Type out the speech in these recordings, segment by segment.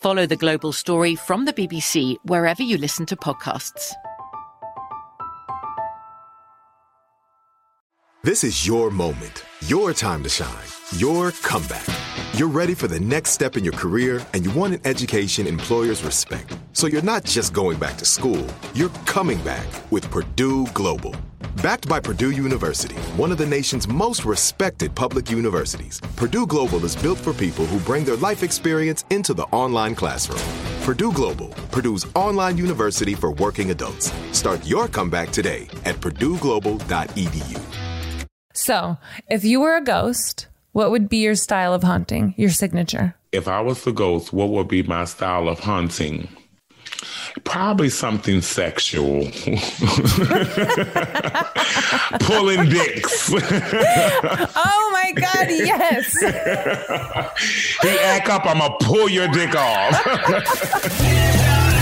Follow the global story from the BBC wherever you listen to podcasts. This is your moment, your time to shine, your comeback. You're ready for the next step in your career and you want an education employers respect. So you're not just going back to school, you're coming back with Purdue Global. Backed by Purdue University, one of the nation's most respected public universities, Purdue Global is built for people who bring their life experience into the online classroom. Purdue Global, Purdue's online university for working adults. Start your comeback today at purdueglobal.edu. So, if you were a ghost, what would be your style of hunting, your signature? If I was the ghost, what would be my style of hunting? Probably something sexual. Pulling dicks. oh my God, yes. he act up, I'm going to pull your dick off.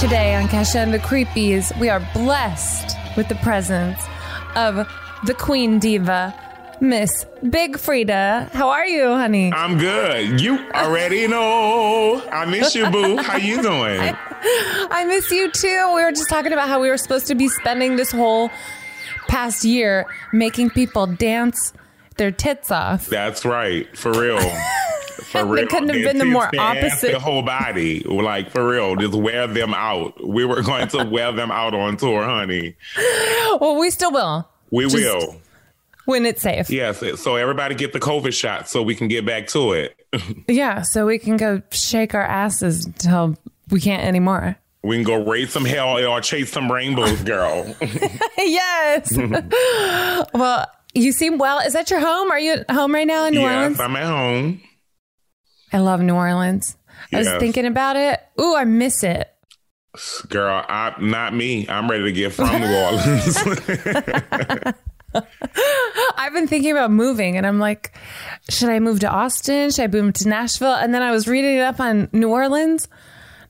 Today on Kesha and the Creepies, we are blessed with the presence of the Queen Diva, Miss Big Freedia. How are you, honey? I'm good. You already know. I miss you, boo. How you doing? I, I miss you too. We were just talking about how we were supposed to be spending this whole past year making people dance their tits off. That's right. For real. For real. It couldn't have been the more opposite. The whole body, like for real, just wear them out. We were going to wear them out on tour, honey. Well, we still will. We just will. When it's safe. Yes. So everybody get the COVID shot so we can get back to it. yeah. So we can go shake our asses until we can't anymore. We can go raise some hell or chase some rainbows, girl. yes. well, you seem well. Is that your home? Are you at home right now in New yes, Orleans? I'm at home. I love New Orleans. I was thinking about it. Ooh, I miss it. Girl, I, not me. I'm ready to get from New Orleans. I've been thinking about moving and I'm like, should I move to Austin? Should I move to Nashville? And then I was reading it up on New Orleans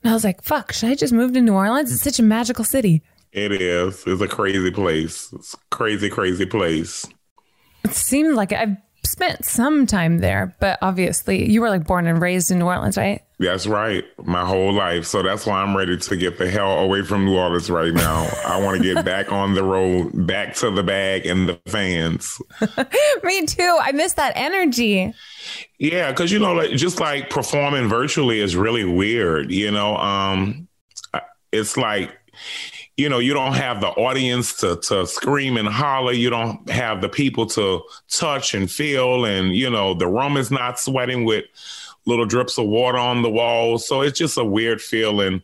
and I was like, fuck, should I just move to New Orleans? It's such a magical city. it is. It's a crazy place. It's a crazy, crazy place. It seemed like it. I've spent some time there, but obviously you were like born and raised in New Orleans, right? That's right. My whole life. So that's why I'm ready to get the hell away from New Orleans right now. I want to get back on the road, back to the bag and the fans. Me too. I miss that energy. Yeah, because you know, like just like performing virtually is really weird. You know, um, it's like you know you don't have the audience to to scream and holler. You don't have the people to touch and feel, and you know the room is not sweating with little drips of water on the walls. So it's just a weird feeling.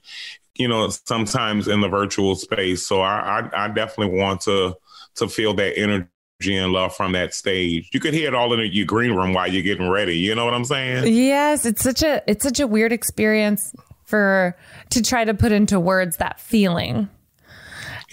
You know, sometimes in the virtual space. So I I, I definitely want to to feel that energy and love from that stage. You could hear it all in your green room while you're getting ready. You know what I'm saying? Yes, it's such a it's such a weird experience for to try to put into words that feeling.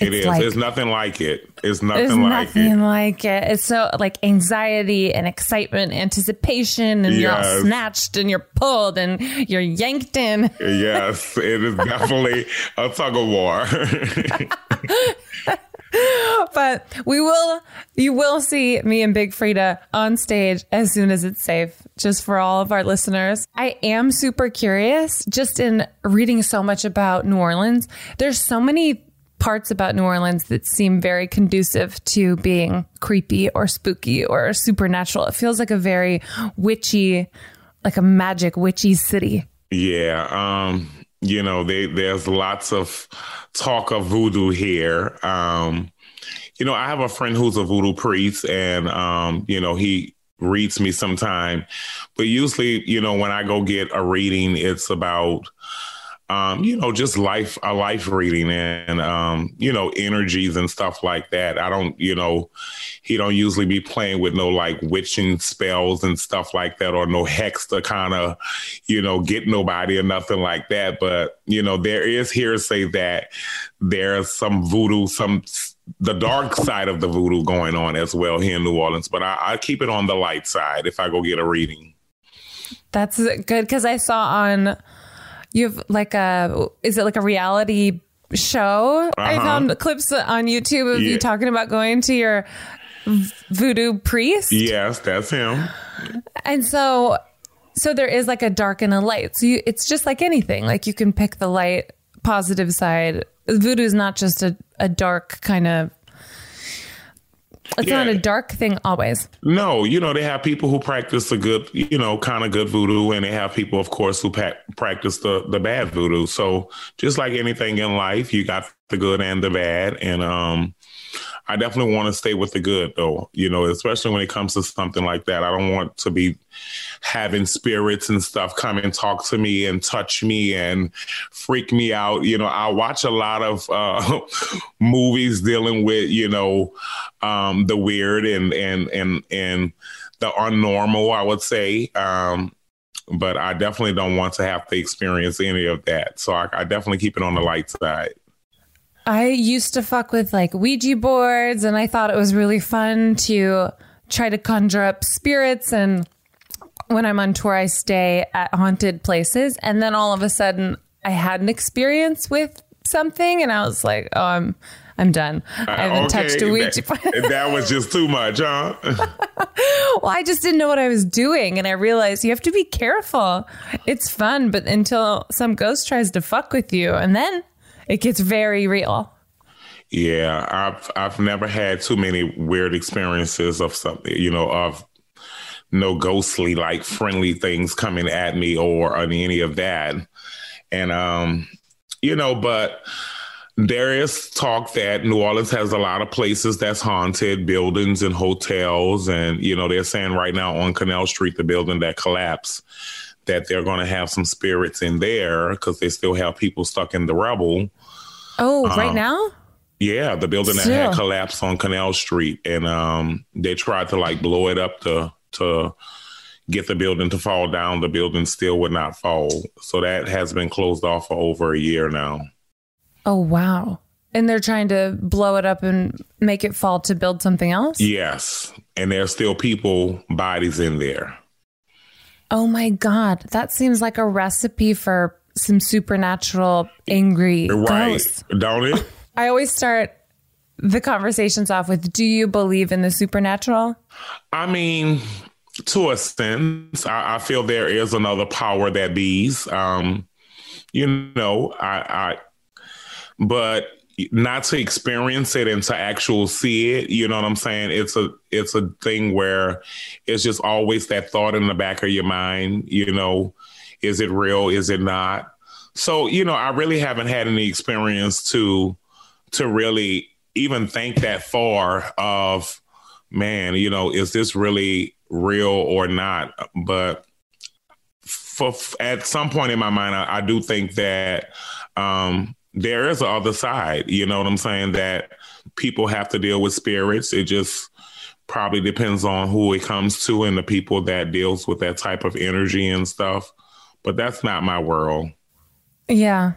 It It's like- it's nothing like it. It's nothing There's like nothing it. like it. It's so like anxiety and excitement, anticipation, and you're all snatched and you're pulled and you're yanked in. Yes, it is definitely a tug of war. But we will, you will see me and Big Freedia on stage as soon as it's safe, just for all of our listeners. I am super curious, just in reading so much about New Orleans. There's so many parts about New Orleans that seem very conducive to being creepy or spooky or supernatural. It feels like a very witchy, like a magic witchy city. yeah, um, you know, they, there's lots of talk of voodoo here. Um, you know, I have a friend who's a voodoo priest, and um, you know, he reads me sometime. But usually, you know, when I go get a reading, it's about um, you know, just life, a life reading and, um, you know, energies and stuff like that. I don't, you know, he don't usually be playing with no like witching spells and stuff like that or no hex to kind of, you know, get nobody or nothing like that. But, you know, there is hearsay that there's some voodoo, some the dark side of the voodoo going on as well here in New Orleans. But I, I keep it on the light side if I go get a reading. That's good because I saw on you have like a is it like a reality show? I Uh-huh. found clips on YouTube of Yeah. you talking about going to your voodoo priest, Yes, that's him. and so so there is like a dark and a light. So you, it's just like anything. Like you can pick the light, positive side. Voodoo is not just a, a dark kind of. It's not a dark thing always. No, you know, they have people who practice the good, you know, kind of good voodoo, and they have people, of course, who pa- practice the, the bad voodoo. So just like anything in life, you got the good and the bad. And um, I definitely want to stay with the good, though, you know, especially when it comes to something like that. I don't want to be having spirits and stuff come and talk to me and touch me and freak me out. You know, I watch a lot of uh, movies dealing with, you know, um, the weird and and and and the unnormal, I would say. Um, but I definitely don't want to have to experience any of that. So I, I definitely keep it on the light side. I used to fuck with like Ouija boards, and I thought it was really fun to try to conjure up spirits. And when I'm on tour, I stay at haunted places. And then all of a sudden, I had an experience with something, and I was like, "Oh, I'm, I'm done. Uh, I haven't touched a Ouija board." that, that was just too much, huh? well, I just didn't know what I was doing, and I realized you have to be careful. It's fun, but until some ghost tries to fuck with you, and then it gets very real. Yeah, I've I've never had too many weird experiences of something, you know, of no ghostly like friendly things coming at me or any of that. And um, you know, but there is talk that New Orleans has a lot of places that's haunted, buildings and hotels, and you know, they're saying right now on Canal Street, the building that collapsed, that they're going to have some spirits in there because they still have people stuck in the rubble. Oh, right now? Yeah, the building that had collapsed on Canal Street, and um, they tried to like blow it up to to get the building to fall down. The building still would not fall, so that has been closed off for over a year now. Oh, wow. And they're trying to blow it up and make it fall to build something else? Yes, and there's still people bodies in there. Oh my God. That seems like a recipe for some supernatural angry Right? ghosts. Don't it? I always start the conversations off with Do you believe in the supernatural? I mean, to a sense, I, I feel there is another power that bees. Um, you know, I, I, but not to experience it and to actual see it. You know what I'm saying? It's a, it's a thing where it's just always that thought in the back of your mind. You know, is it real? Is it not? So, you know, I really haven't had any experience to, to really even think that far of, man, you know, is this really real or not? But for at some point in my mind, I, I do think that um, there is a other side. You know what I'm saying? That people have to deal with spirits. It just probably depends on who it comes to and the people that deals with that type of energy and stuff. But that's not my world. Yeah.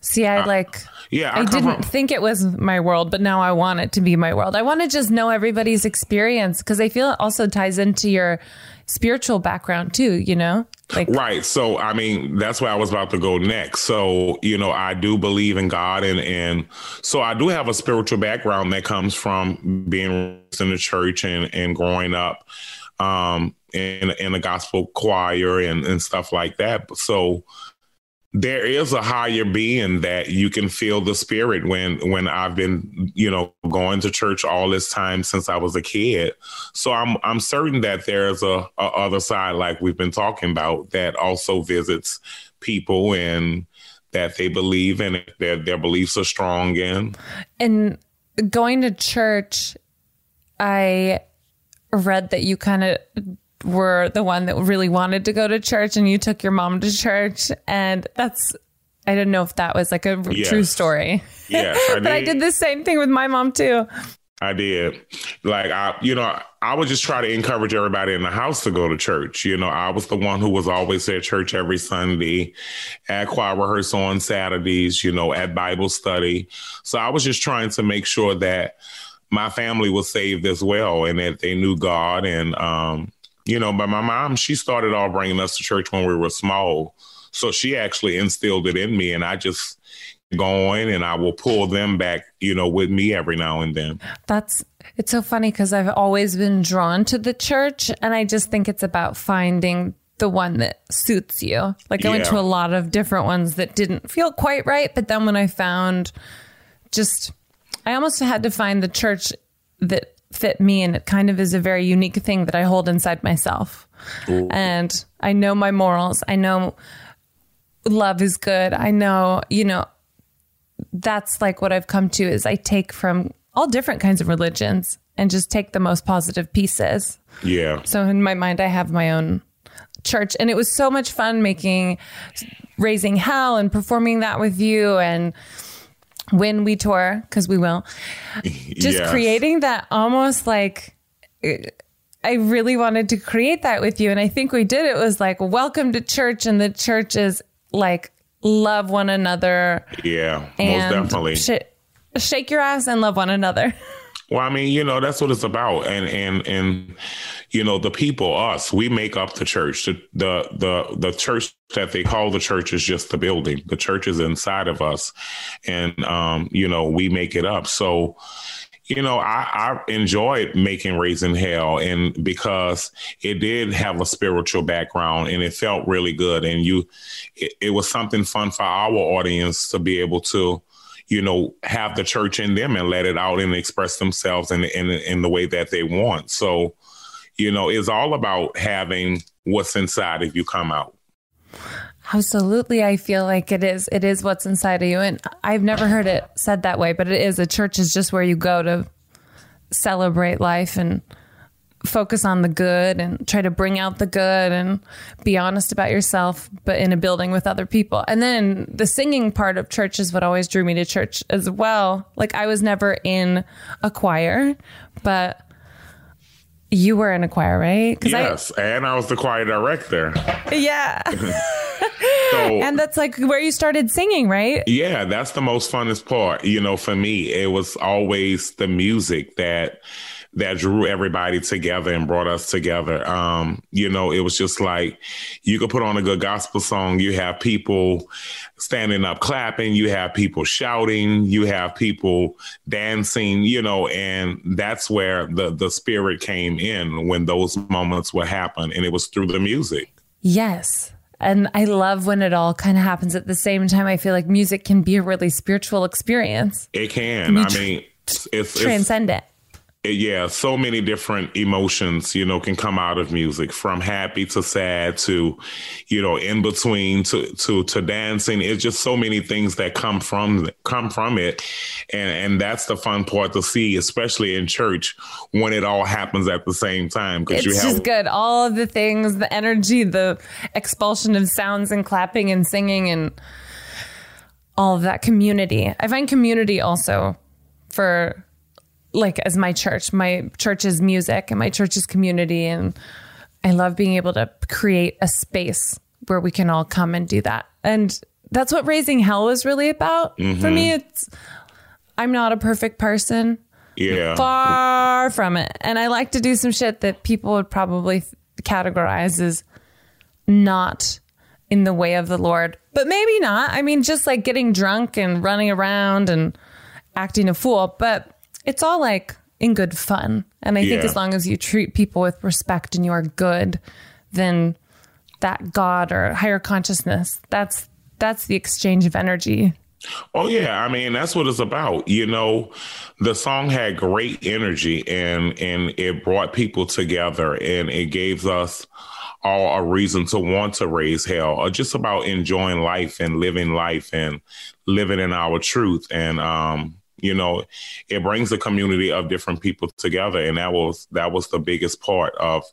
See, I uh, like. Yeah, I I, didn't from- think it was my world, but now I want it to be my world. I want to just know everybody's experience because I feel it also ties into your spiritual background too. You know, like Right. So, I mean, that's where I was about to go next. So, you know, I do believe in God, and and so I do have a spiritual background that comes from being in the church and and growing up um, in in a gospel choir and and stuff like that. So. There is a higher being that you can feel the spirit when when I've been you know going to church all this time since I was a kid. So I'm I'm certain that there's a, a other side like we've been talking about that also visits people and that they believe in their their beliefs are strong in. and going to church, I read that you kind of were the one that really wanted to go to church and you took your mom to church. And that's, I didn't know if that was like a r- Yes. true story. Yes, I but I did. did the same thing with my mom too. I did. Like I, you know, I would just try to encourage everybody in the house to go to church. You know, I was the one who was always at church every Sunday, at choir rehearsal on Saturdays, you know, at Bible study. So I was just trying to make sure that my family was saved as well and that they knew God. And, um, you know, but my mom, she started all bringing us to church when we were small. So she actually instilled it in me and I just go going and I will pull them back, you know, with me every now and then. That's it's so funny because I've always been drawn to the church, and I just think it's about finding the one that suits you. Like I went to a lot of different ones that didn't feel quite right, but then when I found just, I almost had to find the church that fit me, and it kind of is a very unique thing that I hold inside myself. Mm. And I know my morals. I know love is good. I know, you know, that's like what I've come to is I take from all different kinds of religions and just take the most positive pieces. Yeah. So in my mind, I have my own church, and it was so much fun making raising hell and performing that with you and when we tour because we will just Yes. creating that almost like uh, I really wanted to create that with you. And I think we did. It was like, welcome to church. And the church is like, love one another Yeah, most definitely. sh- shake your ass and love one another. Well, I mean, you know, that's what it's about, and and and you know, the people, us, we make up the church. The the the the church that they call the church is just the building. The church is inside of us, and um, you know, we make it up. So. You know, I, I enjoyed making Raising Hell and because it did have a spiritual background and it felt really good. And you, it, it was something fun for our audience to be able to, you know, have the church in them and let it out and express themselves in in, in the way that they want. So, you know, it's all about having what's inside if you come out. Absolutely. I feel like it is. It is what's inside of you. And I've never heard it said that way, but it is. A church is just where you go to celebrate life and focus on the good and try to bring out the good and be honest about yourself, but in a building with other people. And then the singing part of church is what always drew me to church as well. Like I was never in a choir, but you were in a choir, right? Yes, and I was the choir director. Yeah. So and that's like where you started singing, right? Yeah, that's the most funnest part. You know, for me, it was always the music that that drew everybody together and brought us together. Um, you know, it was just like you could put on a good gospel song, you have people standing up clapping, you have people shouting, you have people dancing, you know, and that's where the the spirit came in when those moments would happen and it was through the music. Yes. And I love when it all kind of happens at the same time. I feel like music can be a really spiritual experience, It can. I mean, it's, it's, it's transcendent. Yeah, so many different emotions, you know, can come out of music from happy to sad to, you know, in between to to to dancing. It's just so many things that come from come from it. And and that's the fun part to see, especially in church when it all happens at the same time. Because It's you have just good. All of the things, the energy, the expulsion of sounds and clapping and singing and all of that community. I find community also for like as my church. My church is music and my church is community. And I love being able to create a space where we can all come and do that. And that's what raising hell is really about. For Mm-hmm. me, it's I'm not a perfect person. Yeah. Far from it. And I like to do some shit that people would probably categorize as not in the way of the Lord. But maybe not. I mean, just like getting drunk and running around and acting a fool. But it's all like in good fun. And I think as long as you treat people with respect and you are good, then that God or higher consciousness, that's that's the exchange of energy. Oh yeah, I mean that's what it's about. You know, the song had great energy and and it brought people together and it gave us all a reason to want to raise hell or just about enjoying life and living life and living in our truth and um you know it brings a community of different people together. And that was that was the biggest part of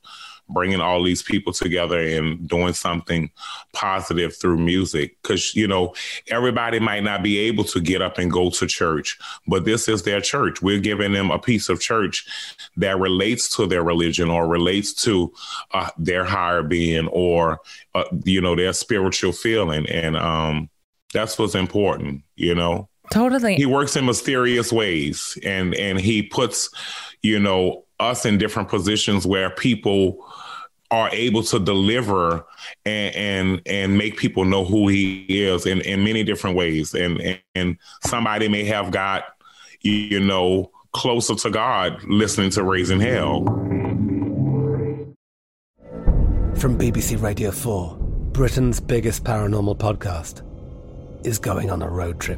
bringing all these people together and doing something positive through music. Because you know everybody might not be able to get up and go to church but this is their church. We're giving them a piece of church that relates to their religion or relates to uh, their higher being or uh, you know their spiritual feeling. And um that's what's important you know Totally. he works in mysterious ways and and he puts you know us in different positions where people are able to deliver and and, and make people know who he is in, in many different ways and, and and somebody may have got you know closer to god listening to raising hell From BBC Radio 4, Britain's biggest paranormal podcast is going on a road trip.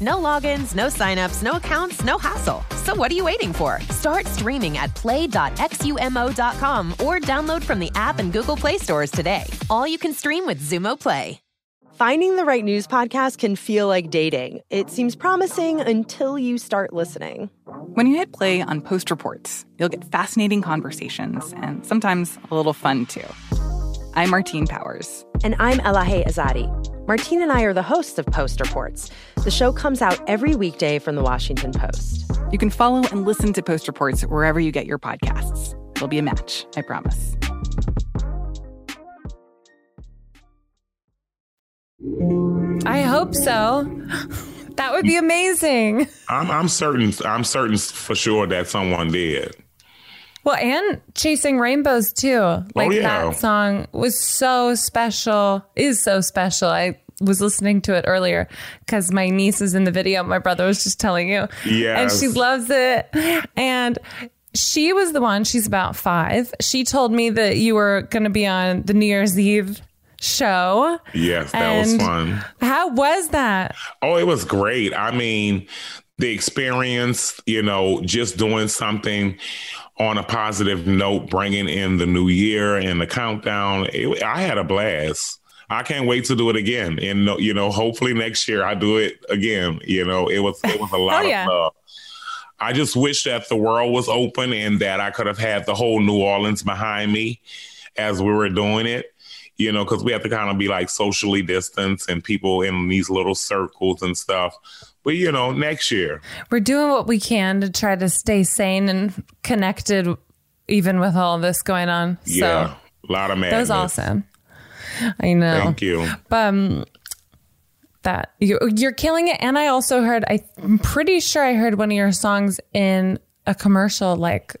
No logins, no signups, no accounts, no hassle. So what are you waiting for? Start streaming at play.xumo.com or download from the app and Google Play stores today. All you can stream with Xumo Play. Finding the right news podcast can feel like dating. It seems promising until you start listening. When you hit play on Post Reports, you'll get fascinating conversations and sometimes a little fun too. I'm Martine Powers. And I'm Elahe Izadi. Martine and I are the hosts of Post Reports. The show comes out every weekday from the Washington Post. You can follow and listen to Post Reports wherever you get your podcasts. It'll be a match, I promise. I hope so. That would be amazing. I'm, I'm certain i'm certain for sure that someone did Well, and Chasing Rainbows too. Oh, like Oh, yeah. that song was so special, is so special. I was listening to it earlier because my niece is in the video. My brother was just telling you. Yeah. And she loves it. And she was the one, she's about five. She told me that you were going to be on the New Year's Eve show. yes that was fun How was that? Oh, it was great. I mean, the experience, you know, just doing something on a positive note, bringing in the new year and the countdown. It, I had a blast. I can't wait to do it again. And you know, hopefully next year I do it again. You know, it was it was a oh, lot Oh, yeah. of love. I just wish that the world was open and that I could have had the whole New Orleans behind me as we were doing it. You know, because we have to kind of be like socially distanced and people in these little circles and stuff. But you know, next year, We're doing what we can to try to stay sane and connected, even with all this going on. So yeah, a lot of madness. that was awesome. I know. Thank you. But um, that you, you're killing it. And I also heard, I'm pretty sure I heard one of your songs in a commercial like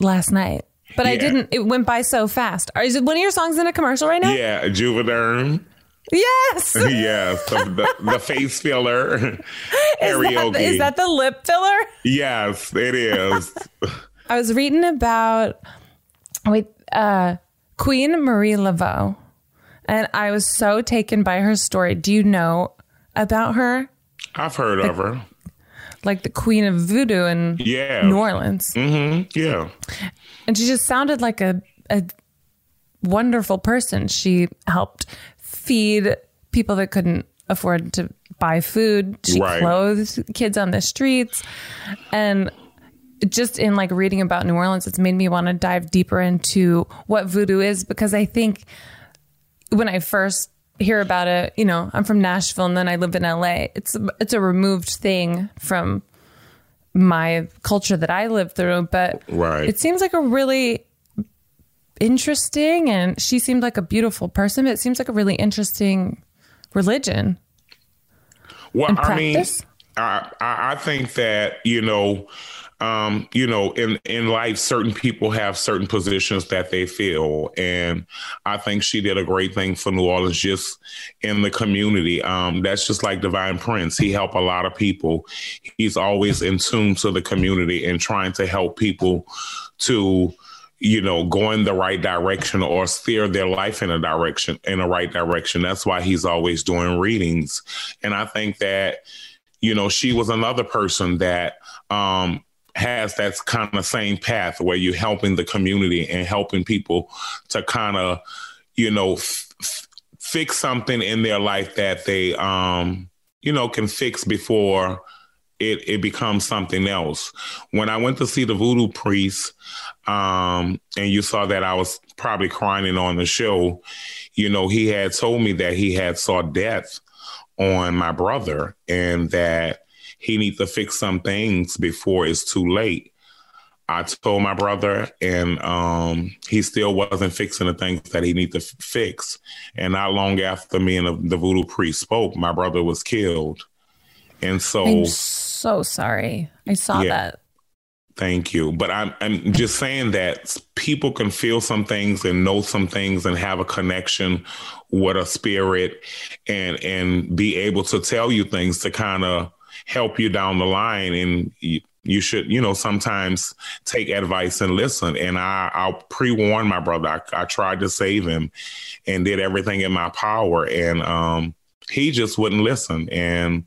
last night. But I didn't. It went by so fast. Are- Is it one of your songs in a commercial right now? Yeah, Juvederm. Yes. yes, the, the, the face filler Is karaoke. that, is that the lip filler? yes, it is. I was reading about wait, uh, Queen Marie Laveau, and I was so taken by her story. Do you know about her? I've heard of her. Like the Queen of Voodoo in Yeah. New Orleans. Mm-hmm. Yeah. And she just sounded like a, a wonderful person. She helped feed people that couldn't afford to buy food. She Right. clothed kids on the streets. And just in like reading about New Orleans, it's made me want to dive deeper into what voodoo is because I think when I first hear about it, you know, I'm from Nashville and then I live in LA. It's it's a removed thing from my culture that I live through, but Right. it seems like a really interesting and she seemed like a beautiful person, but it seems like a really interesting religion. Well, And I mean, practice? I I think that you know, um, you know, in in life, certain people have certain positions that they fill, and I think she did a great thing for New Orleans, just in the community. Um, that's just like Divine Prince. He helped a lot of people. He's always in tune to the community and trying to help people to you know, go in the right direction or steer their life in a direction, in the right direction. That's why he's always doing readings. And I think that, you know, she was another person that um, has that kind of same path where you're helping the community and helping people to kind of, you know, f- f- fix something in their life that they, um, you know, can fix before it, it becomes something else. When I went to see the voodoo priest, um, and you saw that I was probably crying on the show, you know, he had told me that he had saw death on my brother and that he needs to fix some things before it's too late. I told my brother, and um, he still wasn't fixing the things that he need to f- fix. And not long after me and the, the voodoo priest spoke, my brother was killed. And so, I'm so sorry. I saw Yeah. that. Thank you. But I'm I'm just saying that people can feel some things and know some things and have a connection with a spirit and and be able to tell you things to kind of help you down the line and you, you should you know sometimes take advice and listen and i i'll pre-warn my brother I, I tried to save him and did everything in my power and um he just wouldn't listen and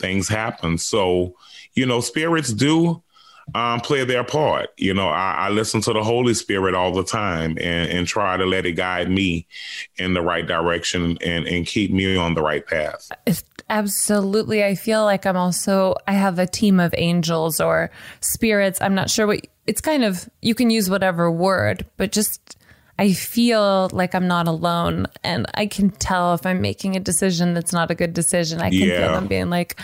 things happen so you know spirits do um, play their part. You know, I, I listen to the Holy Spirit all the time and, and try to let it guide me in the right direction and, and keep me on the right path. Absolutely. I feel like I'm also, I have a team of angels or spirits. I'm not sure what it's kind of, you can use whatever word, but just, I feel like I'm not alone and I can tell if I'm making a decision that's not a good decision. I can Yeah. feel them being like,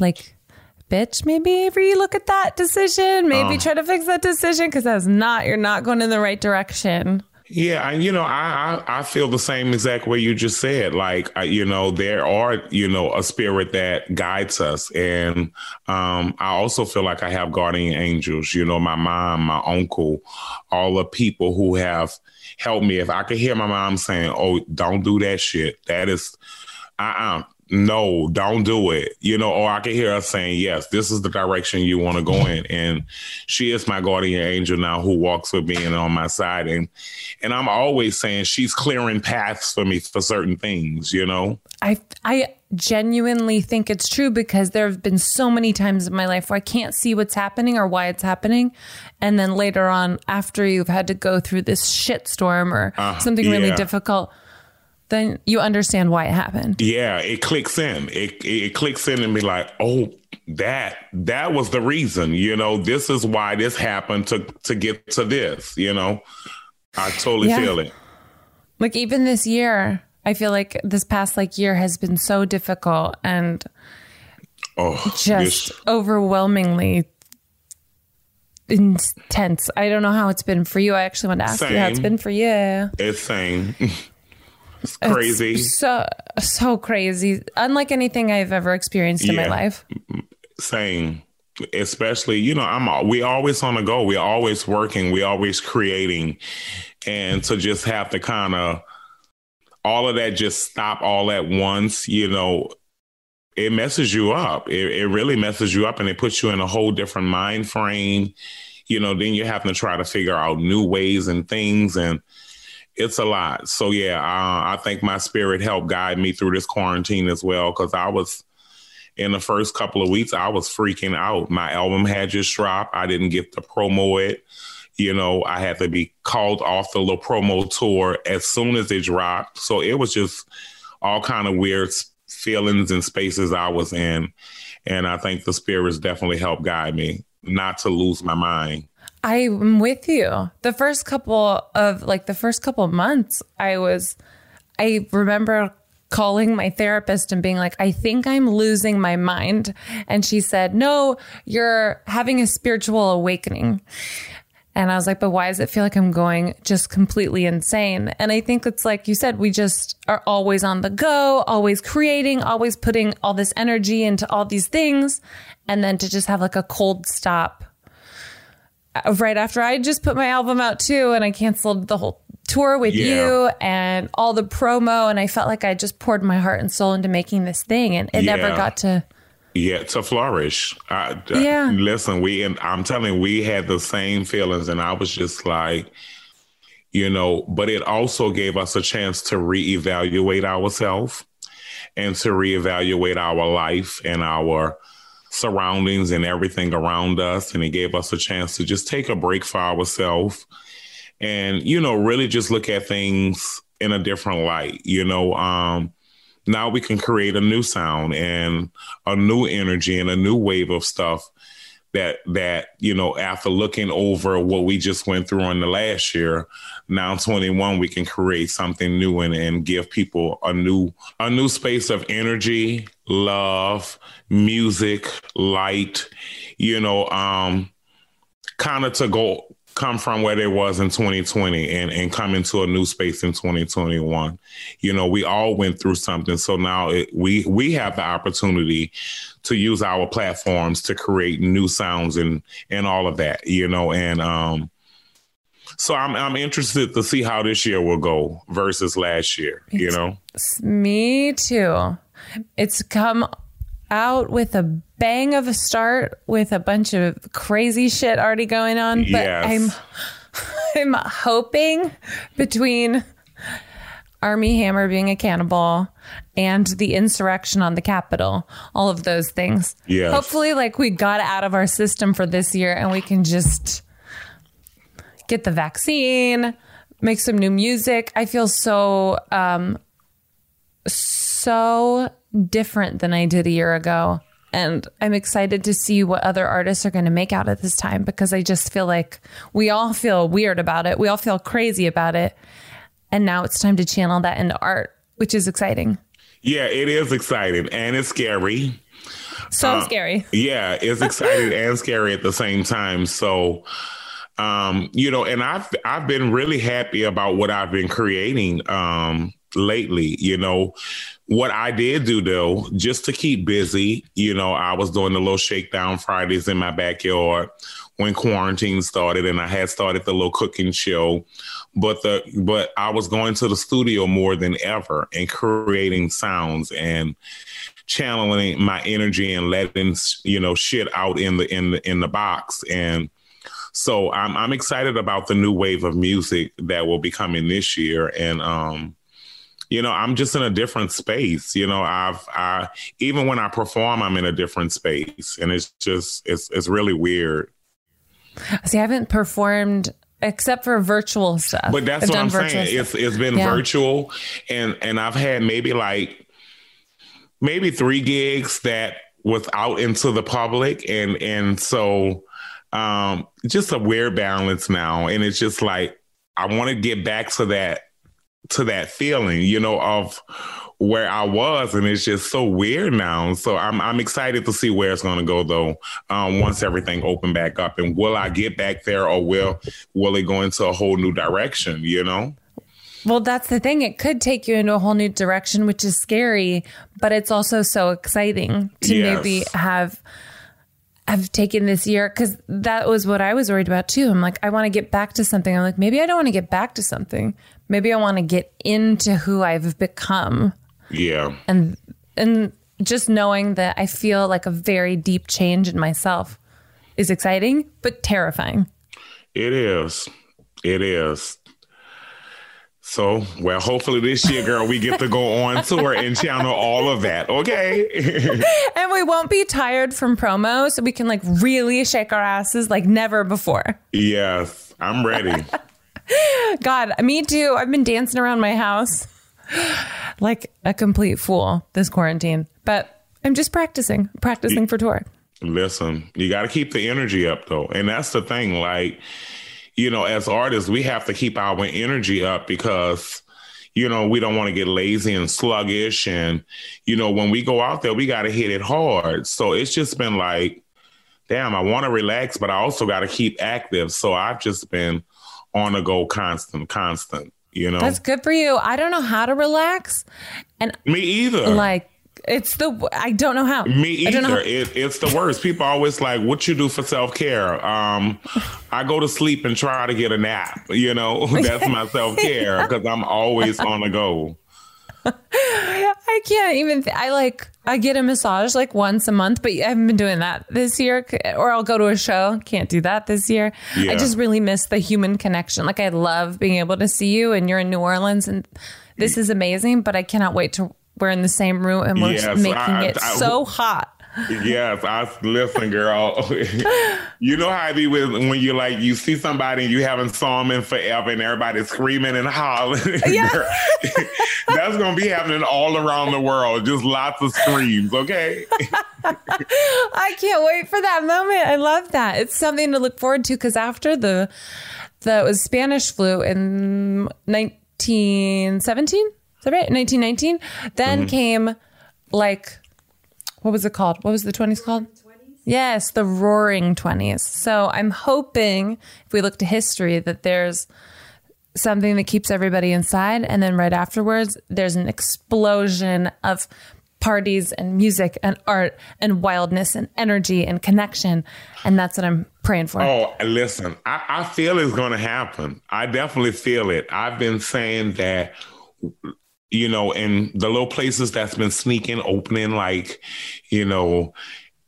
like, bitch, maybe relook at that decision. Maybe Uh. try to fix that decision because that's not, you're not going in the right direction. Yeah, and you know, I, I I feel the same exact way you just said. Like, I, you know, there are you know a spirit that guides us, and um, I also feel like I have guardian angels. You know, my mom, my uncle, all the people who have helped me. If I could hear my mom saying, "Oh, don't do that shit," that is, uh, uh no, don't do it. You know, or I could hear her saying, "Yes, this is the direction you want to go in," and she is my guardian angel now, who walks with me and on my side, and and I'm always saying she's clearing paths for me for certain things. You know, I I genuinely think it's true because there have been so many times in my life where I can't see what's happening or why it's happening, and then later on, after you've had to go through this shitstorm or Uh, something really yeah. difficult, then you understand why it happened. yeah, it clicks in. It it, it clicks in and be like, oh. That that was the reason, you know. This is why this happened to to get to this, you know. I totally Yeah. feel it. Like even this year, I feel like this past like year has been so difficult and Oh, just this- overwhelmingly intense. I don't know how it's been for you. I actually want to ask you how it's been for you. it's same. It's crazy. It's so so crazy. Unlike anything I've ever experienced in my life. Same. Especially, you know, I'm we always on the go. We're always working. We're always creating, and to just have to kind of all of that just stop all at once. You know, it messes you up. It, it really messes you up, and it puts you in a whole different mind frame. You know, then you're having to try to figure out new ways and things, and it's a lot. So yeah, uh, I think my spirit helped guide me through this quarantine as well because I was in the first couple of weeks, I was freaking out. My album had just dropped. I didn't get to promo it. You know, I had to be called off the little promo tour as soon as it dropped. So it was just all kind of weird feelings and spaces I was in. And I think the spirits definitely helped guide me not to lose my mind. I'm with you. The first couple of like the first couple of months, I was I remember calling my therapist and being like, I think I'm losing my mind. And she said, No, you're having a spiritual awakening. And I was like, but why does it feel like I'm going just completely insane? And I think it's like you said, we just are always on the go, always creating, always putting all this energy into all these things. And then to just have like a cold stop right after I just put my album out too, and I canceled the whole tour with Yeah. you and all the promo, and I felt like I just poured my heart and soul into making this thing, and it never got to. Yeah, to flourish. I, Yeah. Listen, we and I'm telling you, we had the same feelings, and I was just like, you know, but it also gave us a chance to reevaluate ourselves and to reevaluate our life and our surroundings and everything around us. And it gave us a chance to just take a break for ourselves and, you know, really just look at things in a different light, you know. Um, now we can create a new sound and a new energy and a new wave of stuff that that you know after looking over what we just went through in the last year now 21 we can create something new and, and give people a new a new space of energy love music light you know um kind of to go come from where they was in 2020 and and come into a new space in 2021 you know we all went through something. So now it, we we have the opportunity to use our platforms to create new sounds and and all of that you know and um so i'm i'm interested to see how this year will go versus last year you know? Me too. It's come out with a bang of a start with a bunch of crazy shit already going on, but Yes. I'm I'm hoping between Armie Hammer being a cannibal and the insurrection on the Capitol, all of those things. Yes. Hopefully, like we got out of our system for this year and we can just get the vaccine, make some new music. I feel so um so different than I did a year ago. And I'm excited to see what other artists are going to make out at this time because I just feel like we all feel weird about it. We all feel crazy about it. And now it's time to channel that into art, which is exciting. yeah it is exciting and it's scary So Uh, scary. Yeah, it's exciting and scary at the same time. So, um, you know, and I've I've been really happy about what I've been creating um lately. You know, what I did do though, just to keep busy, you know, I was doing the little shakedown Fridays in my backyard when quarantine started and I had started the little cooking show. But the but I was going to the studio more than ever and creating sounds and channeling my energy and letting you know shit out in the in the in the box and so I'm I'm excited about the new wave of music that will be coming this year and um you know I'm just in a different space you know I've I even when I perform I'm in a different space and it's just it's it's really weird See, I haven't performed except for virtual stuff. But that's I've what I'm saying. stuff. It's it's been Yeah. virtual, and and I've had maybe like maybe three gigs that was out into the public, and and so um, just a weird balance now, and it's just like I want to get back to that to that feeling, you know, of where I was, and it's just so weird now. So I'm I'm excited to see where it's going to go though. Um, once everything open back up, and will I get back there, or will will it go into a whole new direction? You know? Well, that's the thing. It could take you into a whole new direction, which is scary, but it's also so exciting to Yes. maybe have have taken this year because that was what I was worried about too. I'm like, I want to get back to something. I'm like, maybe I don't want to get back to something. Maybe I want to get into who I've become Yeah. and and just knowing that I feel like a very deep change in myself is exciting but terrifying. It is. It is. So, well, hopefully this year, girl, we get to go on tour and channel all of that. Okay. And we won't be tired from promo, so we can like really shake our asses like never before. yes, I'm ready. God, me too. I've been dancing around my house like a complete fool this quarantine, but I'm just practicing, practicing for tour. Listen, you got to keep the energy up, though. And that's the thing. Like, you know, as artists, we have to keep our energy up because, you know, we don't want to get lazy and sluggish. And, you know, when we go out there, we got to hit it hard. So it's just been like, damn, I want to relax, but I also got to keep active. So I've just been on the go constant, constant, you know? That's good for you. I don't know how to relax. And Me either. like, it's the, I don't know how. Me I don't know either. how- It, it's the worst. People always like, "What you do for self care?" Um, I go to sleep and try to get a nap. You know, that's my self care because I'm always on the go. I can't even. Th- I like. I get a massage like once a month, but I haven't been doing that this year. Or I'll go to a show. Can't do that this year. Yeah. I just really miss the human connection. Like I love being able to see you, and you're in New Orleans, and this is amazing. But I cannot wait to. We're in the same room, and we're Yes, making I- it I- so hot. Yes, I listen, girl. you know how I be with when you like you see somebody and you haven't saw them in forever, and everybody's screaming and hollering. Yeah. that's gonna be happening all around the world. Just lots of screams. Okay. I can't wait for that moment. I love that. It's something to look forward to because after the the it was Spanish flu in 1917, is that right? 1919. Then mm-hmm. came like what was it called? What was the 20s called? 20s? Yes, the roaring 20s. So I'm hoping if we look to history that there's something that keeps everybody inside and then right afterwards there's an explosion of parties and music and art and wildness and energy and connection and that's what i'm praying for Oh, listen, I, I feel it's going to happen. I definitely feel it. I've been saying that, you know, in the little places that's been sneaking opening, like, you know,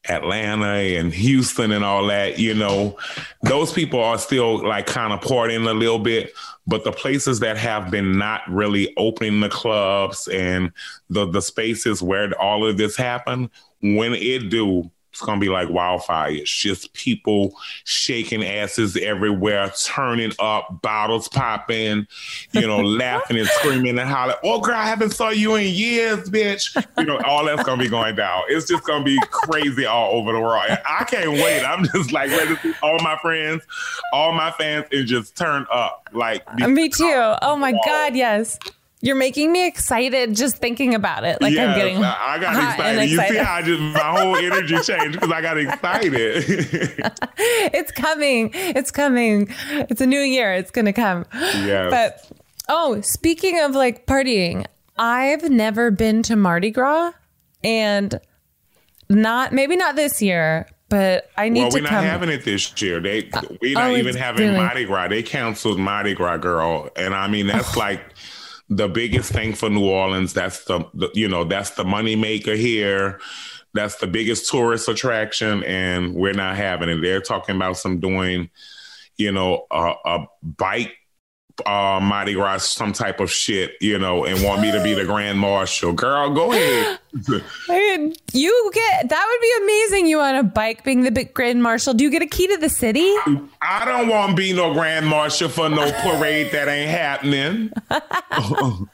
Atlanta and Houston and all that, you know, those people are still like kind of partying a little bit. But the places that have been not really opening the clubs and the the spaces where all of this happened, when it do, it's gonna be like wildfire. It's just people shaking asses everywhere, turning up, bottles popping, you know, laughing and screaming and hollering. Oh, girl, I haven't saw you in years, bitch. You know, all that's gonna be going down. It's just gonna be crazy all over the world. And I can't wait. I'm just like ready to see all my friends, all my fans, and just turn up. Like me too oh my oh. god yes you're making me excited just thinking about it like i'm getting I got hot and excited. You see how I just my whole energy changed because I got excited. it's coming it's coming it's a new year it's gonna come Yes. but oh speaking of like partying i've never been to mardi gras and not maybe not this year but i need well, to we're not having it this year. They we're oh, not even it's having really- Mardi Gras. They canceled Mardi Gras, girl, and I mean that's oh. like the biggest thing for New Orleans. That's the, the you know that's the money maker here. That's the biggest tourist attraction, and we're not having it. They're talking about some doing, you know, a, a bike uh Mardi Gras, some type of shit, you know, and want me to be the grand marshal. Girl, go ahead. You get that would be amazing. You on a bike being the big grand marshal. Do you get a key to the city? I don't want to be no grand marshal for no parade that ain't happening. I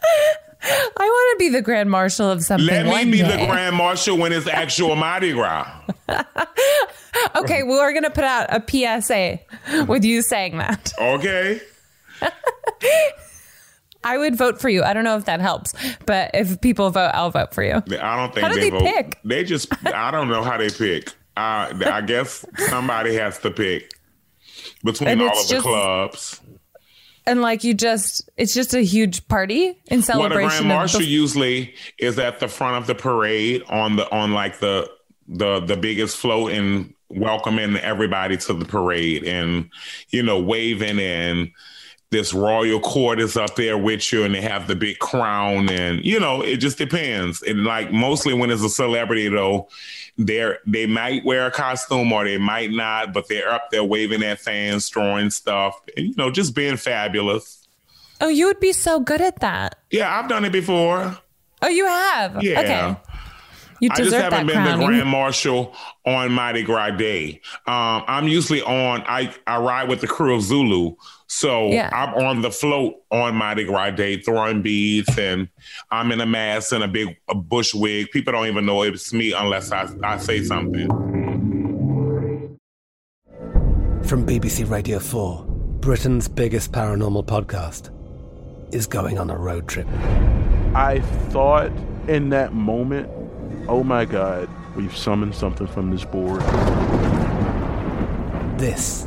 want to be the grand marshal of something. Let me be day. the grand marshal when it's actual Mardi Gras. Okay, well, we're gonna put out a PSA with you saying that. Okay. I would vote for you. I don't know if that helps, but if people vote, I'll vote for you. I don't think How do they, they vote. pick? They just, I don't know how they pick. Uh, I guess somebody has to pick between And all of the just- clubs. and like you just it's just a huge party in celebration. Well, the grand marshal the, usually is at the front of the parade on the on like the the the biggest float and welcoming everybody to the parade and you know waving and this royal court is up there with you and they have the big crown and you know it just depends. And like mostly when it's a celebrity though they're they might wear a costume or they might not but they're up there waving at fans throwing stuff and you know just being fabulous. Oh you would be so good at that. Yeah i've done it before. Oh you have? Yeah. Okay. You I just haven't that been crown. the grand marshal on Mardi Gras Day. Um, I'm usually on. I I ride with the Krewe of Zulu, so Yeah. I'm on the float on Mardi Gras Day, throwing beads, and I'm in a mask and a big a bush wig. People don't even know it's me unless I I say something. From BBC Radio 4, Britain's biggest paranormal podcast is going on a road trip. I thought in that moment, oh my God, we've summoned something from this board. This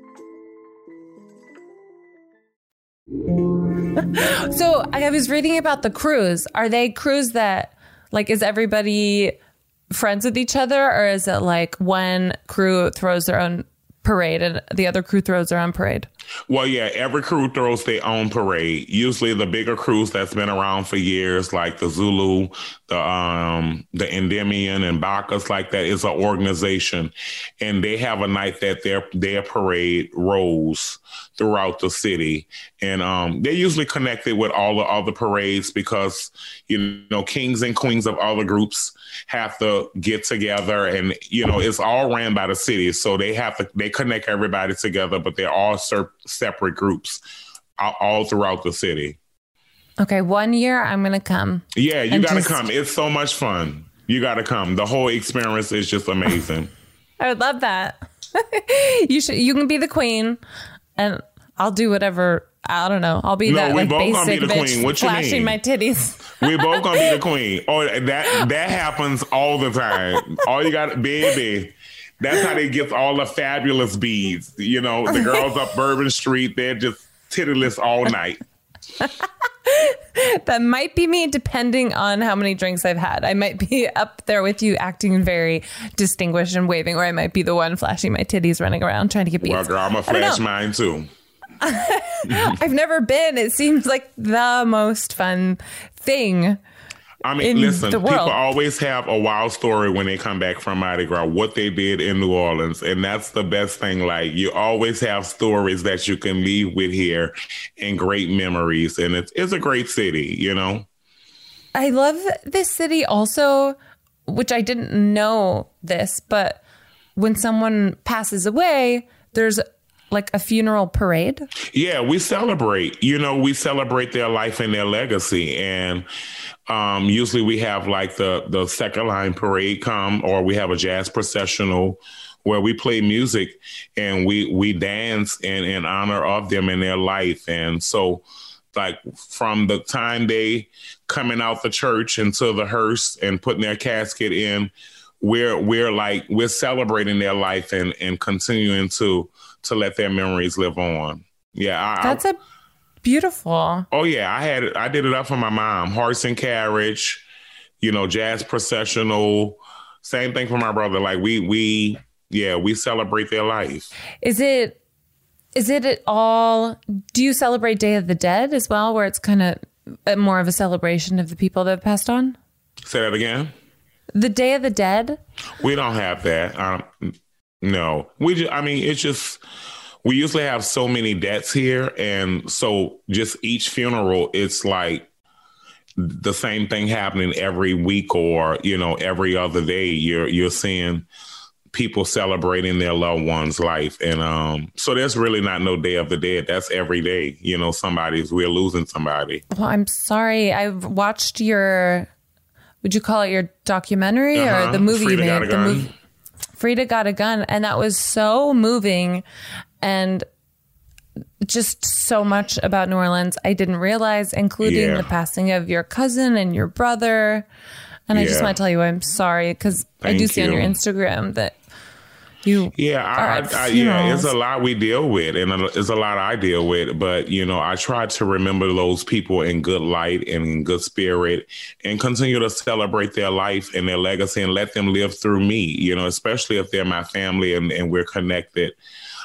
So I was reading about the crews. Are they crews that like is everybody friends with each other or is it like one crew throws their own parade and the other crew throws their own parade? Well, yeah, every crew throws their own parade. Usually, the bigger crews that's been around for years, like the Zulu, the um, the Endymion, and Bacchus, like that, is an organization, and they have a night that their their parade rolls throughout the city, and um, they're usually connected with all the other parades because you know kings and queens of other groups have to get together, and you know it's all ran by the city, so they have to they connect everybody together, but they're all ser- separate groups all, all throughout the city. Okay, one year I'm gonna come. Yeah, you got to just- come. It's so much fun. You got to come. The whole experience is just amazing. I would love that. you should. You can be the queen, and I'll do whatever. I don't know. I'll be No, that like both gonna be basic the bitch queen. What you flashing mean? my titties. we both gonna be the queen. Oh, that that happens all the time. All you got, baby. That's how they get all the fabulous beads. You know, the girls up Bourbon Street, they're just tittyless all night. that might be me, depending on how many drinks I've had. I might be up there with you, acting very distinguished and waving, or I might be the one flashing my titties, running around trying to get beats. Well, girl, I'm gonna flash mine too. I've never been. It seems like the most fun thing. I mean, listen, people always have a wild story when they come back from Mardi Gras, what they did in New Orleans. And that's the best thing. Like, you always have stories that you can leave with here and great memories. And it's, it's a great city, you know? I love this city also, which I didn't know this, but when someone passes away, there's like a funeral parade? Yeah, we celebrate. You know, we celebrate their life and their legacy, and um, usually we have like the the second line parade come, or we have a jazz processional where we play music and we we dance in in honor of them and their life, and so like from the time they coming out the church into the hearse and putting their casket in we're we're like we're celebrating their life and and continuing to to let their memories live on yeah I, that's a beautiful oh yeah i had i did it up for my mom horse and carriage you know jazz processional same thing for my brother like we we yeah we celebrate their life is it is it at all? Do you celebrate Day of the Dead as well, where it's kind of more of a celebration of the people that have passed on? Say that again. The Day of the Dead. We don't have that. Um, no, we. Just, I mean, it's just we usually have so many deaths here, and so just each funeral, it's like the same thing happening every week or you know every other day. You're you're seeing people celebrating their loved one's life. And um, so there's really not no day of the dead. That's every day. You know, somebody's we're losing somebody. Well, I'm sorry. I've watched your would you call it your documentary uh-huh. or the movie Freedia you made? the movie Freedia got a gun. And that was so moving and just so much about New Orleans I didn't realize, including yeah. the passing of your cousin and your brother. And I just want to tell you I'm sorry because I do see you. on your Instagram that you yeah I, I, yeah it's a lot we deal with and it's a lot i deal with but you know i try to remember those people in good light and in good spirit and continue to celebrate their life and their legacy and let them live through me you know especially if they're my family and, and we're connected.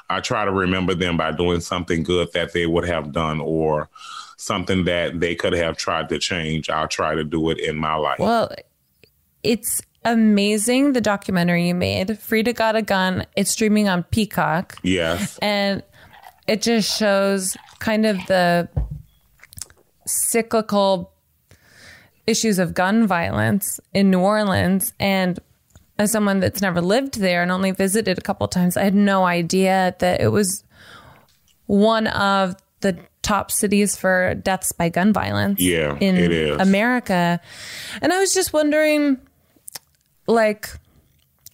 I try to remember them by doing something good that they would have done or something that they could have tried to change. I'll try to do it in my life. Well it's amazing the documentary you made. Freedia Got a Gun. It's streaming on Peacock. Yes. And it just shows kind of the cyclical issues of gun violence in New Orleans. And as someone that's never lived there and only visited a couple times, I had no idea that it was one of the top cities for deaths by gun violence yeah, in America. And I was just wondering like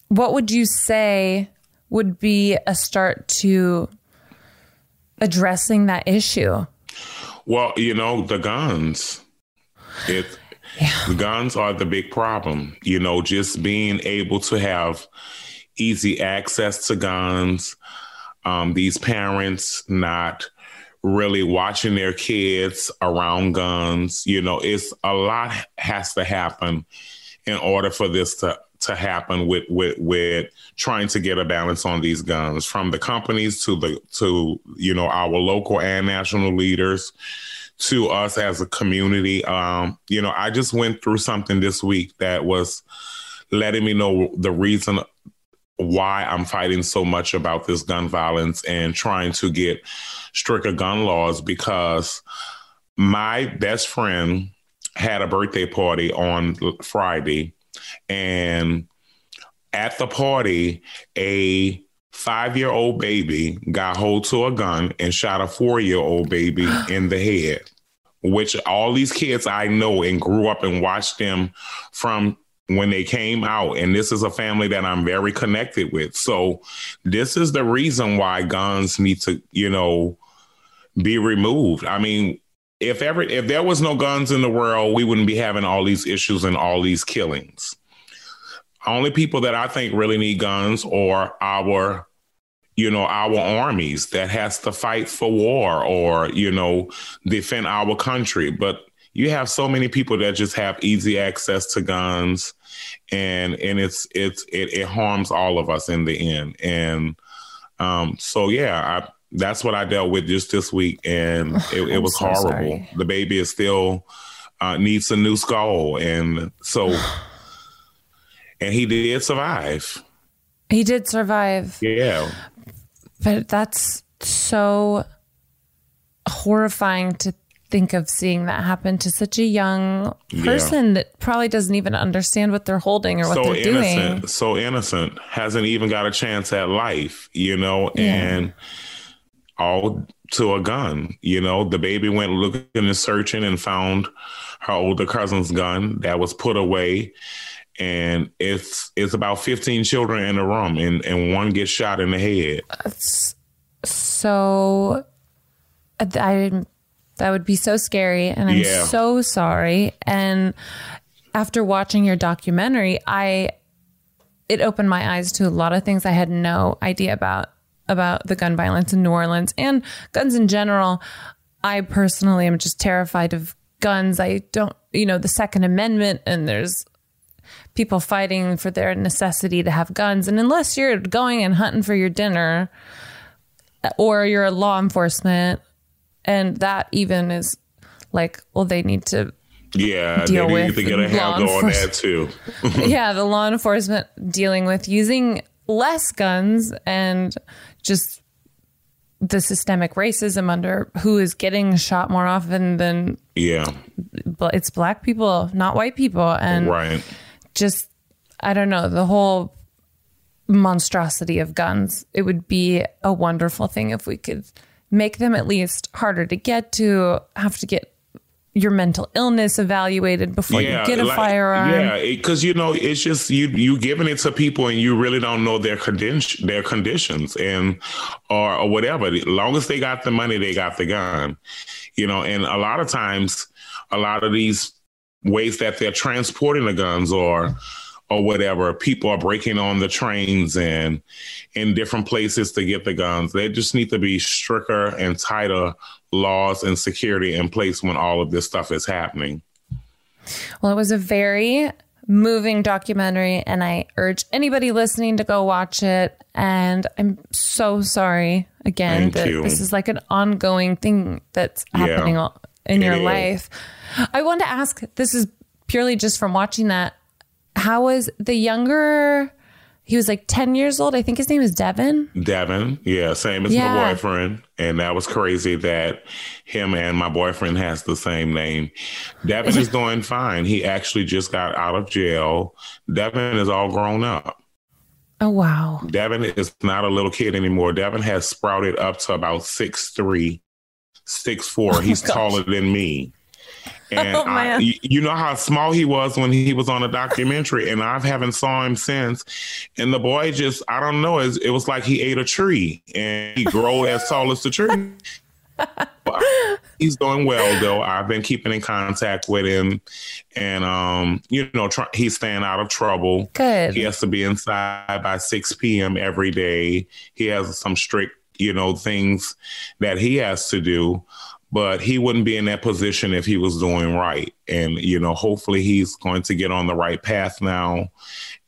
what would you say would be a start to addressing that issue? Well, you know, the guns. It yeah. the guns are the big problem. You know, just being able to have easy access to guns, um, these parents not really watching their kids around guns. You know, it's a lot has to happen in order for this to to happen with with with trying to get a balance on these guns from the companies to the to you know our local and national leaders to us as a community. Um you know i just went through something this week that was letting me know the reason why i'm fighting so much about this gun violence and trying to get stricter gun laws because my best friend had a birthday party on Friday, and at the party, a five year old baby got hold to a gun and shot a four year old baby in the head. Which all these kids I know and grew up and watched them from when they came out. And this is a family that I'm very connected with. So, this is the reason why guns need to, you know, be removed. I mean, if ever if there was no guns in the world, we wouldn't be having all these issues and all these killings. Only people that I think really need guns are our you know our armies that has to fight for war or you know defend our country but you have so many people that just have easy access to guns and and it's it's it, it harms all of us in the end and um so yeah i that's what I dealt with just this week, and it, it was so horrible. Sorry. The baby is still uh, needs a new skull, and so, and he did survive. He did survive. Yeah, but that's so horrifying to think of seeing that happen to such a young person yeah. that probably doesn't even understand what they're holding or what so they're innocent, doing. So innocent, hasn't even got a chance at life, you know, yeah. and all to a gun. You know, the baby went looking and searching and found her older cousin's gun that was put away. And it's it's about 15 children in the room and, and one gets shot in the head. It's so I that would be so scary and I'm Yeah. so sorry. And after watching your documentary, I it opened my eyes to a lot of things I had no idea about about the gun violence in New Orleans and guns in general. I personally am just terrified of guns. I don't, you know, the Second Amendment and there's people fighting for their necessity to have guns. And unless you're going and hunting for your dinner or you're a law enforcement, and that even is like, well, they need to Yeah, Deal they need with to get a handle on that too. yeah, the law enforcement dealing with using less guns and just the systemic racism under who is getting shot more often than yeah, but it's black people, not white people, and right. just I don't know the whole monstrosity of guns. It would be a wonderful thing if we could make them at least harder to get to, have to get your mental illness evaluated before you get a like- firearm. Yeah, because you know it's just you you giving it to people and you really don't know their condition their conditions and or, or whatever. As long as they got the money, they got the gun. You know, and a lot of times, a lot of these ways that they're transporting the guns or or whatever, people are breaking on the trains and in different places to get the guns. They just need to be stricter and tighter laws and security in place when all of this stuff is happening. Well, it was a very moving documentary, and I urge anybody listening to go watch it. And I'm so sorry again Thank that you. this is like an ongoing thing that's Yeah, happening all- in your is. life. I want to ask this is purely just from watching that. How was the younger? He was like 10 years old. I think his name is Devin. Devin, yeah, same as Yeah. my boyfriend. And that was crazy that him and my boyfriend has the same name. Devin is doing fine. He actually just got out of jail. Devin is all grown up. Oh, wow. Devin is not a little kid anymore. Devin has sprouted up to about six three, six four. Oh, He's taller than me. And Oh, I, man. you- know how small he was when he was on a documentary, and I haven't saw him since. And the boy just, I don't know, it, was like he ate a tree and he grew as tall as the tree. He's doing well though. I've been keeping in contact with him, and um, you know, try, he's staying out of trouble. Good. He has to be inside by six p.m. every day. He has some strict, you know, things that he has to do. But he wouldn't be in that position if he was doing right. And, you know, hopefully he's going to get on the right path now.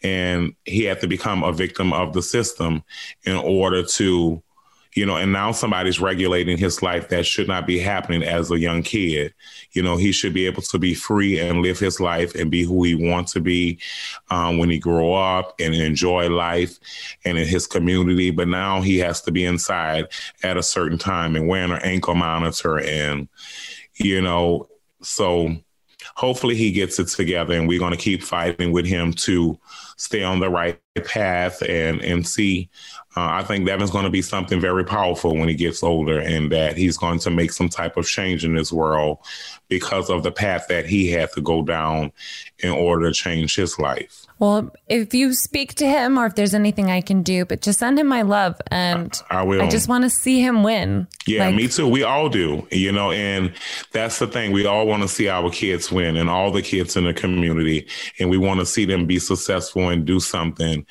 And he had to become a victim of the system in order to, you know, and now somebody's regulating his life that should not be happening as a young kid. You know, he should be able to be free and live his life and be who he wants to be um, when he grow up and enjoy life and in his community. But now he has to be inside at a certain time and wearing an ankle monitor and, you know, so hopefully he gets it together and we're going to keep fighting with him to stay on the right path and and see. Uh, i think devin's going to be something very powerful when he gets older and that he's going to make some type of change in this world because of the path that he had to go down in order to change his life Well, if you speak to him or if there's anything I can do, but just send him my love. And I will. I just want to see him win. Yeah, Like, me too. We all do, you know, and that's the thing. We all want to see our kids win and all the kids in the community, and we want to see them be successful and do something.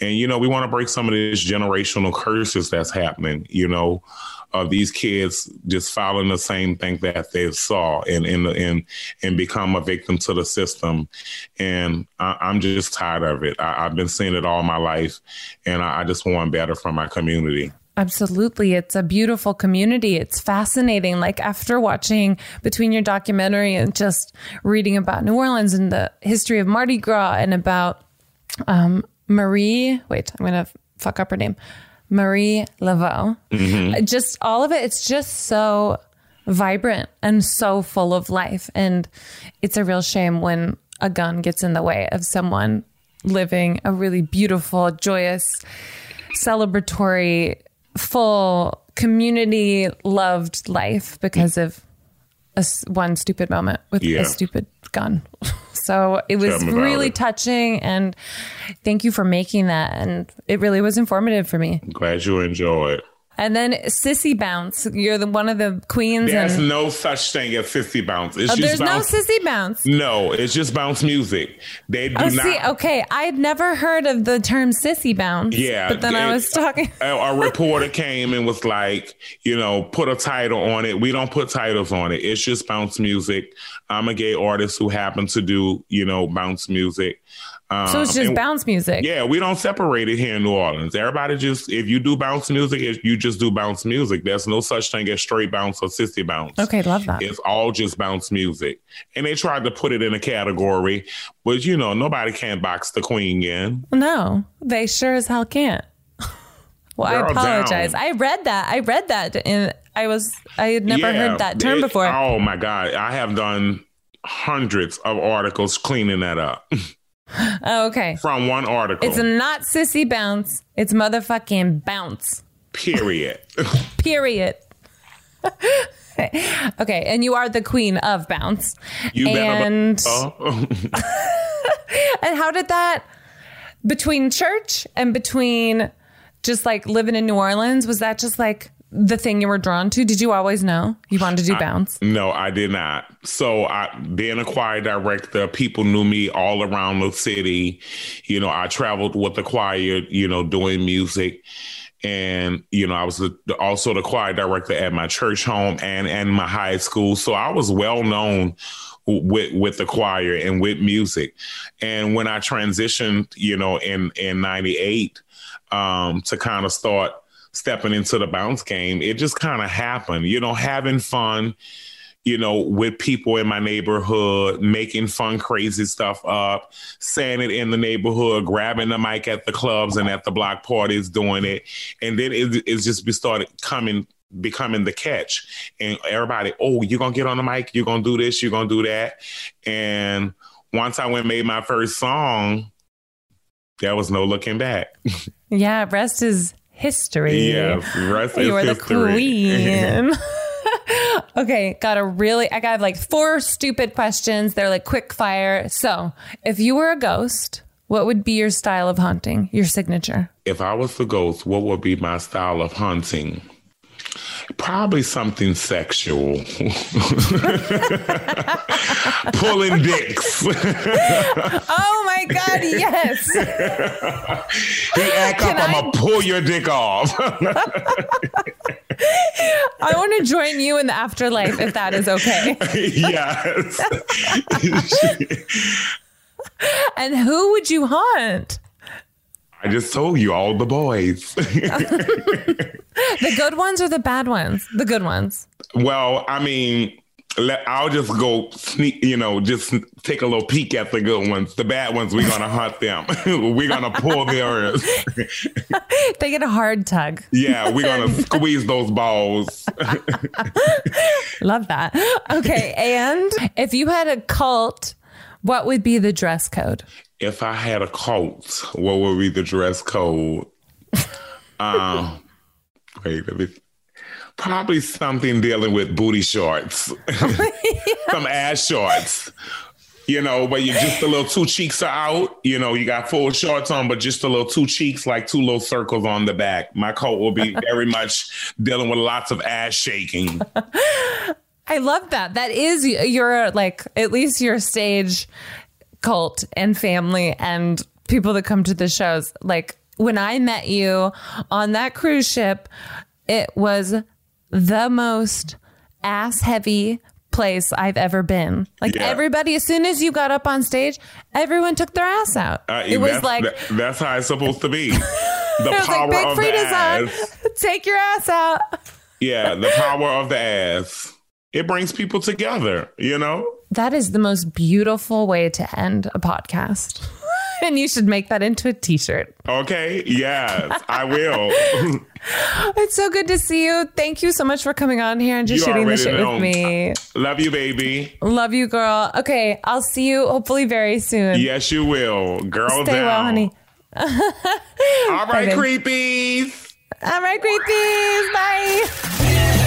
And, you know, we want to break some of these generational curses that's happening, you know, of these kids just following the same thing that they saw and and and, and become a victim to the system. And I, I'm just tired of it. I, I've been seeing it all my life, and I, I just want better for my community. Absolutely. It's a beautiful community. It's fascinating. Like after watching between your documentary and just reading about New Orleans and the history of Mardi Gras and about um, Marie, wait, I'm going to fuck up her name, Marie Laveau. Mm-hmm. Just all of it. It's just so vibrant and so full of life. And it's a real shame when a gun gets in the way of someone living a really beautiful, joyous, celebratory, full community loved life because of a one stupid moment with Yeah. a stupid gun. So it was Tell me about really it. touching, and thank you for making that. And it really was informative for me. Glad you enjoyed. And then Sissy Bounce, you're the one of the queens. There's and no such thing as sissy bounce. It's Oh, just there's bounce. no Sissy Bounce. No, it's just bounce music. They do Oh, not. see, okay, I'd never heard of the term Sissy Bounce. Yeah, but then I was talking. a, a reporter came and was like, you know, put a title on it. We don't put titles on it. It's just bounce music. I'm a gay artist who happens to do, you know, bounce music. Um, So it's just and- bounce music. Yeah, we don't separate it here in New Orleans. Everybody just, if you do bounce music, you just do bounce music. There's no such thing as straight bounce or sissy bounce. Okay, love that. It's all just bounce music. And they tried to put it in a category, but you know, nobody can box the queen in. No, they sure as hell can't. Well, I apologize. down. I read that. I read that, and I was I had never Yeah, heard that term it- before. Oh my God. I have done hundreds of articles cleaning that up Oh, okay. from one article. It's not sissy bounce. It's motherfucking bounce. period. Period. okay, and you are the queen of bounce. You and Oh. and how did that between church and between just like living in New Orleans was that just like the thing you were drawn to? Did you always know you wanted to do bounce? No, I did not. So, I being a choir director, people knew me all around the city. You know, I traveled with the choir, you know, doing music. And, you know, I was the, also the choir director at my church home and, and my high school. So I was well known with, with the choir and with music. And when I transitioned, you know, in, in 98, um, to kind of start stepping into the bounce game, it just kind of happened, you know, having fun, you know, with people in my neighborhood, making fun, crazy stuff up, saying it in the neighborhood, grabbing the mic at the clubs and at the block parties, doing it. And then it, just started coming, becoming the catch. And everybody, oh, you're to get on the mic, you're to do this, you're to do that. And once I went made my first song, there was no looking back. Yeah, rest is history. Yeah, rest you is are the queen. okay, got a really, I got like four stupid questions. They're like quick fire. So, if you were a ghost, what would be your style of haunting, your signature? if I was the ghost, what would be my style of hunting? Probably something sexual. Pulling dicks. oh my God, yes. he act up, I'm gonna pull your dick off. I want to join you in the afterlife if that is okay. yes. And who would you hunt? I just told you all the boys. The good ones or the bad ones? The good ones. well, I mean, let, I'll just go sneak, you know, just take a little peek at the good ones. The bad ones, we're gonna hunt them. we're gonna pull theirs. They get a hard tug. Yeah, we're gonna squeeze those balls. Love that. Okay. And if you had a cult, what would be the dress code? If I had a cult, what would be the dress code? um, wait. Probably something dealing with booty shorts, some ass shorts. You know, but you just a little two cheeks are out. You know, you got full shorts on, but just a little two cheeks, like two little circles on the back. My coat will be very much dealing with lots of ass shaking. I love that. That is your, like, at least your stage cult and family and people that come to the shows. Like, when I met you on that cruise ship, it was the most ass heavy place I've ever been. Like Yeah. everybody, as soon as you got up on stage, everyone took their ass out. Uh, it was like that- that's how it's supposed to be. The power like Big of the ass. on. Take your ass out. Yeah, the power of the ass. It brings people together, you know? That is the most beautiful way to end a podcast. and you should make that into a t-shirt. Okay, yes, I will. It's so good to see you. Thank you so much for coming on here and just You shooting the shit know. with me. Love you, baby. Love you, girl. Okay, I'll see you hopefully very soon. Yes, you will. Girl Stay down. well, honey. All right, Bye, creepies. All right, creepies. Bye.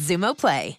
Xumo Play.